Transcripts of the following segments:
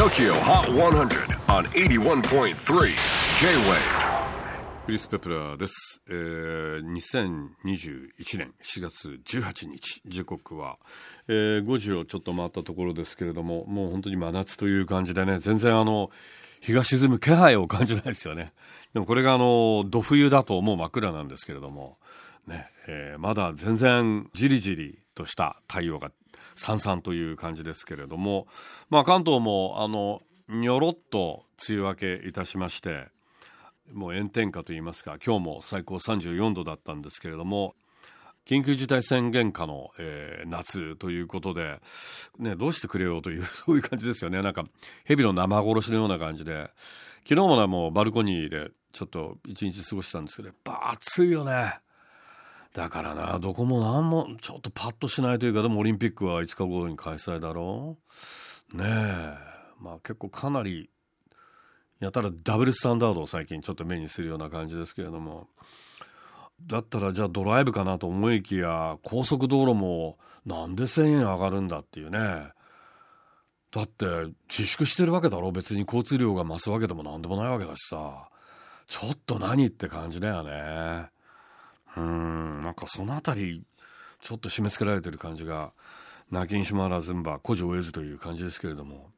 TOKYO HOT 100 on 81.3 J-WAVE. クリス・ペプラーです、えー、2021年4月18日時刻は、えー、5時をちょっと回ったところですけれどももう本当に真夏という感じでね全然あの日が沈む気配を感じないですよね。でもこれがあのど冬だともう真っ暗なんですけれどもね、えーまだ全然じりじりとした太陽がさんさんという感じですけれどもまあ関東もあのにょろっと梅雨明けいたしましてもう炎天下といいますか今日も最高34度だったんですけれども緊急事態宣言下の、えー夏ということで、ね、どうしてくれようという そういう感じですよね。なんか蛇の生殺しのような感じで。昨日もねもうバルコニーでちょっと一日過ごしたんですけどやっぱ暑いよね。だからなどこも何もちょっとパッとしないというかでもオリンピックは5日後に開催だろ。うねえ。まあ結構かなりやたらダブルスタンダードを最近ちょっと目にするような感じですけれども。だったらじゃあドライブかなと思いきや高速道路もなんで1,000円上がるんだっていうね。だって自粛してるわけだろ。別に交通量が増すわけでも何でもないわけだしさ。ちょっと何って感じだよね。うん。なんかそのあたりちょっと締め付けられてる感じが泣きにしまらずんば古城を得ずという感じですけれども。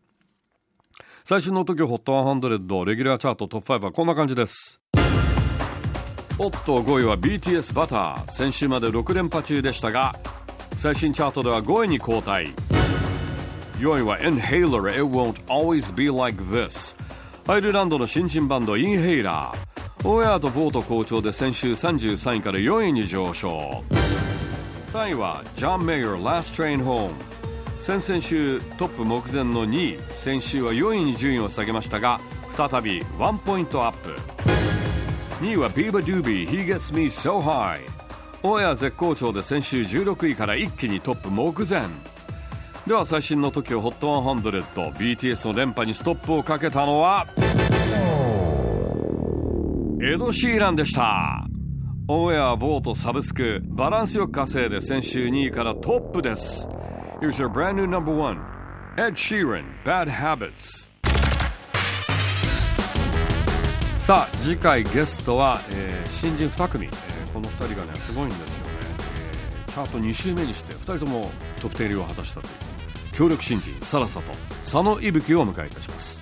最新の TOKYOHOT100 レギュラーチャートトップ5はこんな感じです。おっと5位は BTS バター先週まで6連覇中でしたが最新チャートでは5位に後退。4位は Inhaler It Won't Always Be Like This アイルランドの新人バンド Inhaler。オンエアと vote 好調で先週33位から4位に上昇。3位はジョン・メイヤー Last Train Home 先々週トップ目前の2位。先週は4位に順位を下げましたが再び1ポイントアップ。2位は Beabadoobee He Gets Me So High オンエア絶好調で先週16位から一気にトップ目前。では最新の TOKYOHOT100BTS の連覇にストップをかけたのは？エド・シーランでした。オンエア、ボート、サブスクバランスよく稼いで先週2位からトップです。Here's our brand new number one Ed Sheeran Bad Habits. さあ次回ゲストは、えー新人2組、えーこの2人がねすごいんですよね、えーチャート2週目にして2人ともトップ入りを果たしたという。協力新人サラサと佐野伊吹をお迎えいたします。